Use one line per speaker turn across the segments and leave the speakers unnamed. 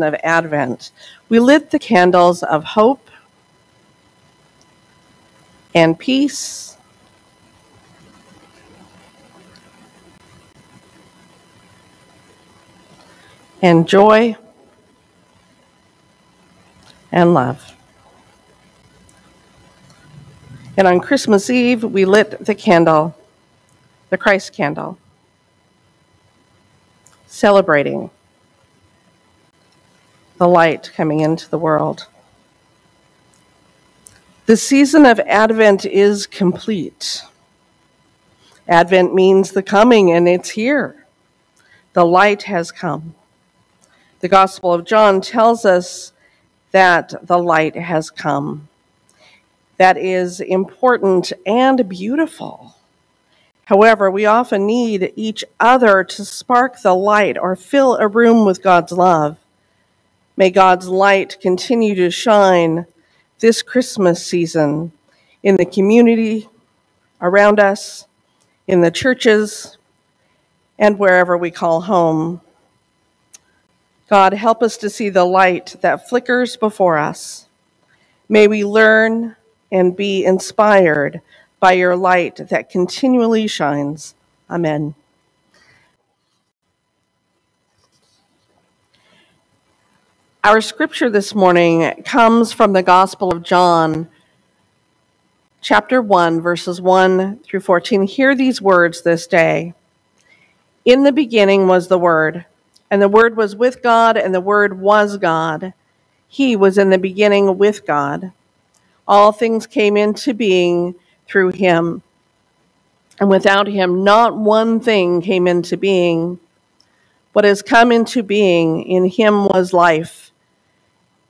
of Advent. We lit the candles of hope and peace. And joy and love. And on Christmas Eve, we lit the candle, the Christ candle, celebrating the light coming into the world. The season of Advent is complete. Advent means the coming, and it's here. The light has come. The Gospel of John tells us that the light has come that is important and beautiful. However, we often need each other to spark the light or fill a room with God's love. May God's light continue to shine this Christmas season in the community around us, in the churches, and wherever we call home. God, help us to see the light that flickers before us. May we learn and be inspired by your light that continually shines. Amen. Our scripture this morning comes from the Gospel of John, chapter 1, verses 1 through 14. Hear these words this day. In the beginning was the Word, and the Word was with God, and the Word was God. He was in the beginning with God. All things came into being through him. And without him, not one thing came into being. What has come into being in him was life,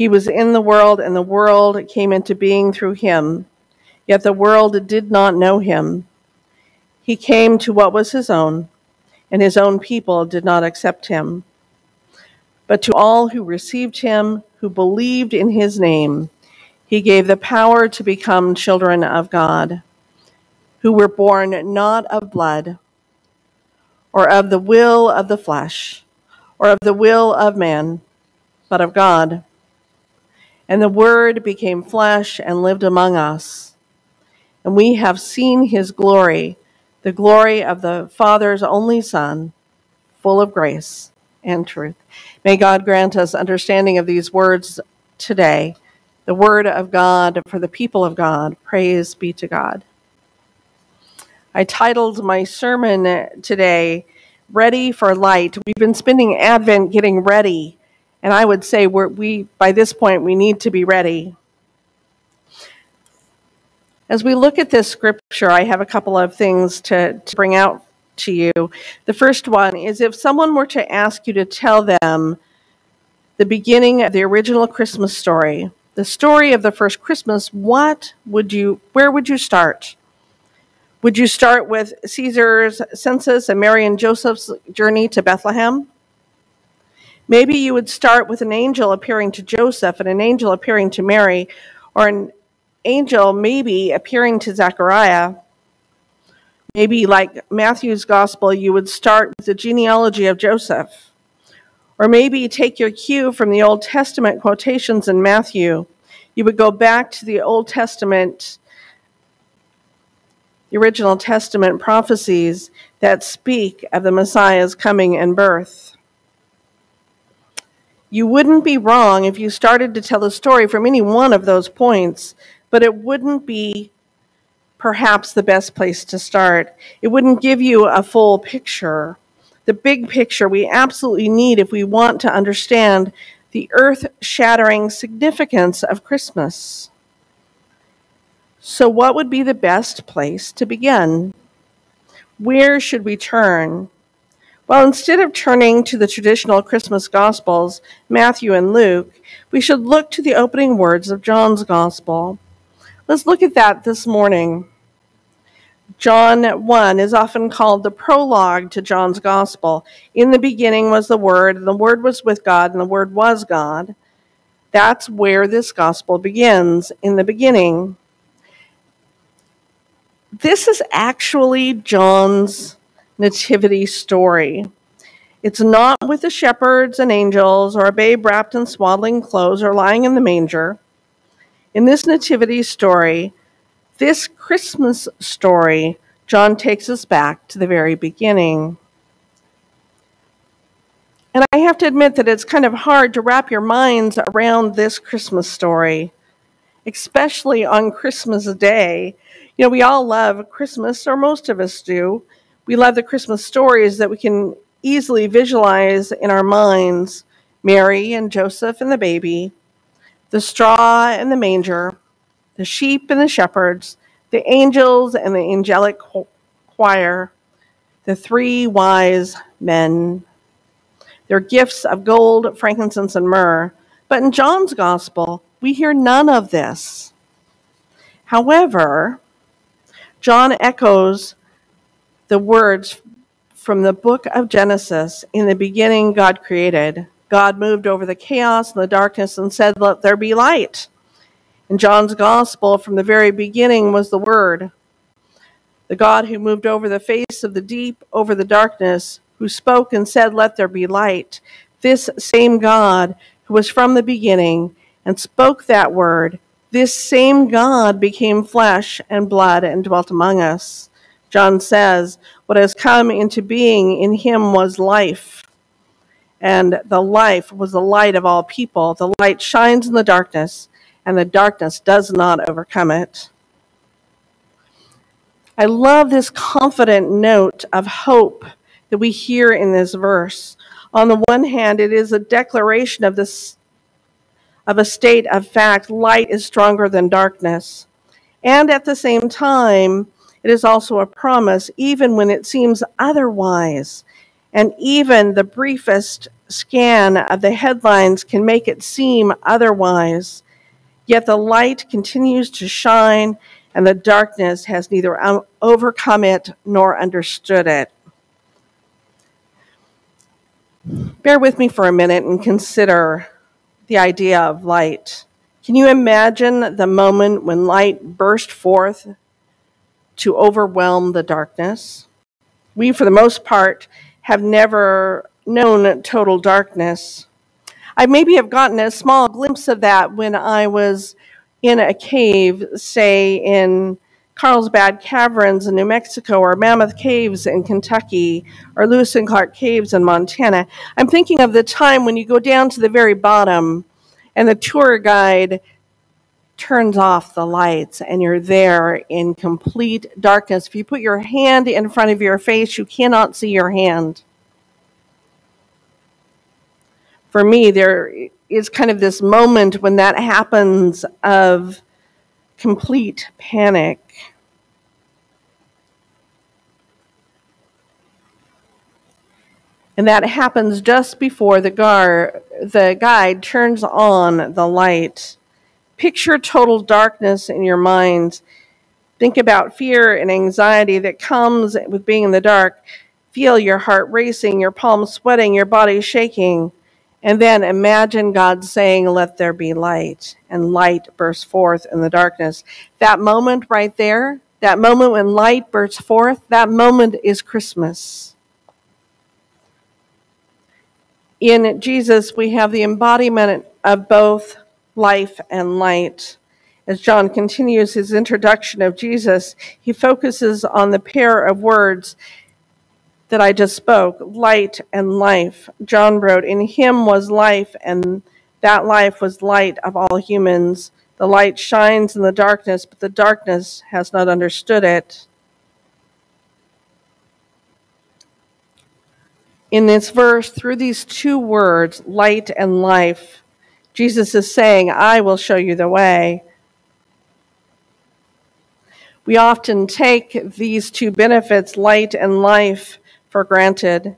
He was in the world, and the world came into being through him, yet the world did not know him. He came to what was his own, and his own people did not accept him. But to all who received him, who believed in his name, he gave the power to become children of God, who were born not of blood, or of the will of the flesh, or of the will of man, but of God. And the Word became flesh and lived among us. And we have seen his glory, the glory of the Father's only Son, full of grace and truth. May God grant us understanding of these words today, the word of God for the people of God. Praise be to God. I titled my sermon today, Ready for Light. We've been spending Advent getting ready, and I would say we're, we, by this point, we need to be ready. As we look at this scripture, I have a couple of things to, to bring out to you. The first one is if someone were to ask you to tell them the beginning of the original Christmas story, the story of the first Christmas, what would you where would you start? Would you start with Caesar's census and Mary and Joseph's journey to Bethlehem? Maybe you would start with an angel appearing to Joseph and an angel appearing to Mary, or an angel maybe appearing to Zechariah Maybe, like Matthew's gospel, you would start with the genealogy of Joseph. Or maybe take your cue from the Old Testament quotations in Matthew. You would go back to the Old Testament, the original Testament prophecies that speak of the Messiah's coming and birth. You wouldn't be wrong if you started to tell a story from any one of those points, but it wouldn't be perhaps the best place to start. It wouldn't give you a full picture. The big picture we absolutely need if we want to understand the earth shattering significance of Christmas. So, what would be the best place to begin? Where should we turn? Well, instead of turning to the traditional Christmas Gospels, Matthew and Luke, we should look to the opening words of John's Gospel. Let's look at that this morning. John 1 is often called the prologue to John's Gospel. In the beginning was the Word, and the Word was with God, and the Word was God. That's where this Gospel begins, in the beginning. This is actually John's nativity story. It's not with the shepherds and angels or a babe wrapped in swaddling clothes or lying in the manger. In this nativity story, this Christmas story, John takes us back to the very beginning. And I have to admit that it's kind of hard to wrap your minds around this Christmas story, especially on Christmas Day. You know, we all love Christmas, or most of us do we love the Christmas stories that we can easily visualize in our minds Mary and Joseph and the baby, the straw and the manger, the sheep and the shepherds, the angels and the angelic choir, the three wise men. Their gifts of gold, frankincense, and myrrh. But in John's gospel, we hear none of this. However, John echoes the words from the book of Genesis In the beginning, God created. God moved over the chaos and the darkness and said, Let there be light. In John's gospel, from the very beginning was the Word, the God who moved over the face of the deep, over the darkness, who spoke and said, Let there be light. This same God who was from the beginning and spoke that word, this same God became flesh and blood and dwelt among us. John says, What has come into being in him was life. And the life was the light of all people. The light shines in the darkness, and the darkness does not overcome it. I love this confident note of hope that we hear in this verse. On the one hand, it is a declaration of this of a state of fact, light is stronger than darkness. And at the same time, it is also a promise, even when it seems otherwise. And even the briefest scan of the headlines can make it seem otherwise. Yet the light continues to shine, and the darkness has neither um, overcome it nor understood it. Bear with me for a minute and consider the idea of light. Can you imagine the moment when light burst forth to overwhelm the darkness. We, for the most part, have never known total darkness. I maybe have gotten a small glimpse of that when I was in a cave, say in Carlsbad Caverns in New Mexico, or Mammoth Caves in Kentucky, or Lewis and Clark Caves in Montana. I'm thinking of the time when you go down to the very bottom and the tour guide turns off the lights and you're there in complete darkness. If you put your hand in front of your face, you cannot see your hand. For me, there is kind of this moment when that happens of complete panic. And that happens just before the, gar- the guide turns on the light. Picture total darkness in your mind. Think about fear and anxiety that comes with being in the dark. Feel your heart racing, your palms sweating, your body shaking. And then imagine God saying, Let there be light. And light bursts forth in the darkness. That moment right there, that moment when light bursts forth, that moment is Christmas. In Jesus, we have the embodiment of both life, and light. As John continues his introduction of Jesus, he focuses on the pair of words that I just spoke light and life. John wrote, In him was life, and that life was light of all humans. The light shines in the darkness, but the darkness has not understood it. In this verse, through these two words, light and life, Jesus is saying, I will show you the way. We often take these two benefits, light and life, for granted.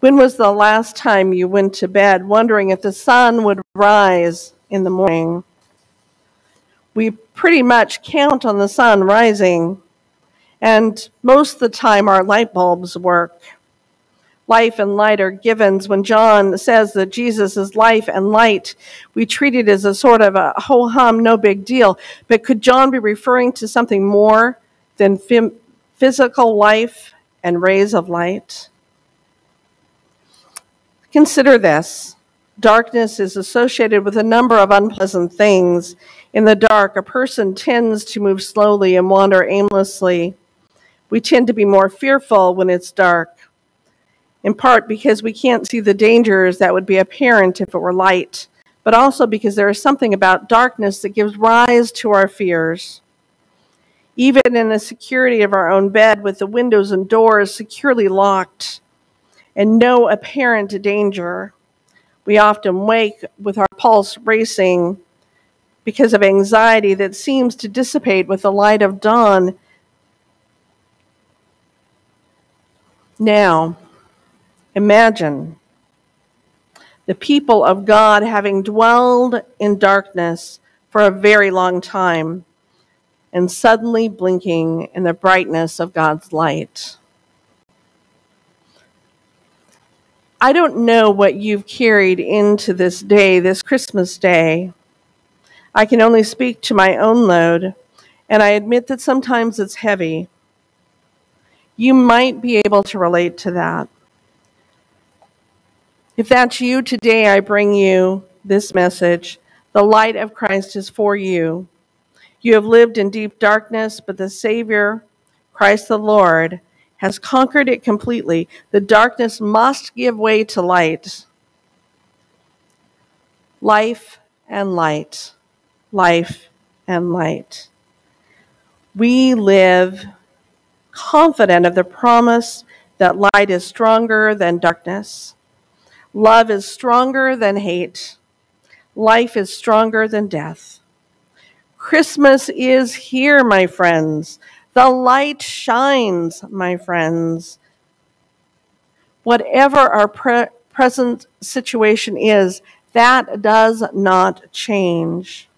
When was the last time you went to bed wondering if the sun would rise in the morning? We pretty much count on the sun rising, and most of the time our light bulbs work. Life and light are givens. When John says that Jesus is life and light, we treat it as a sort of a ho hum, no big deal. But could John be referring to something more than physical life and rays of light? Consider this darkness is associated with a number of unpleasant things. In the dark, a person tends to move slowly and wander aimlessly. We tend to be more fearful when it's dark, in part because we can't see the dangers that would be apparent if it were light, but also because there is something about darkness that gives rise to our fears. Even in the security of our own bed, with the windows and doors securely locked, and no apparent danger. We often wake with our pulse racing because of anxiety that seems to dissipate with the light of dawn. Now, imagine the people of God having dwelled in darkness for a very long time and suddenly blinking in the brightness of God's light. I don't know what you've carried into this day, this Christmas day. I can only speak to my own load, and I admit that sometimes it's heavy. You might be able to relate to that. If that's you today, I bring you this message The light of Christ is for you. You have lived in deep darkness, but the Savior, Christ the Lord, has conquered it completely. The darkness must give way to light. Life and light. Life and light. We live confident of the promise that light is stronger than darkness. Love is stronger than hate. Life is stronger than death. Christmas is here, my friends. The light shines, my friends. Whatever our pre- present situation is, that does not change.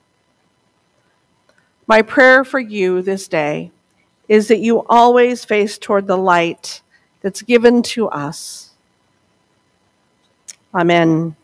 My prayer for you this day is that you always face toward the light that's given to us. Amen.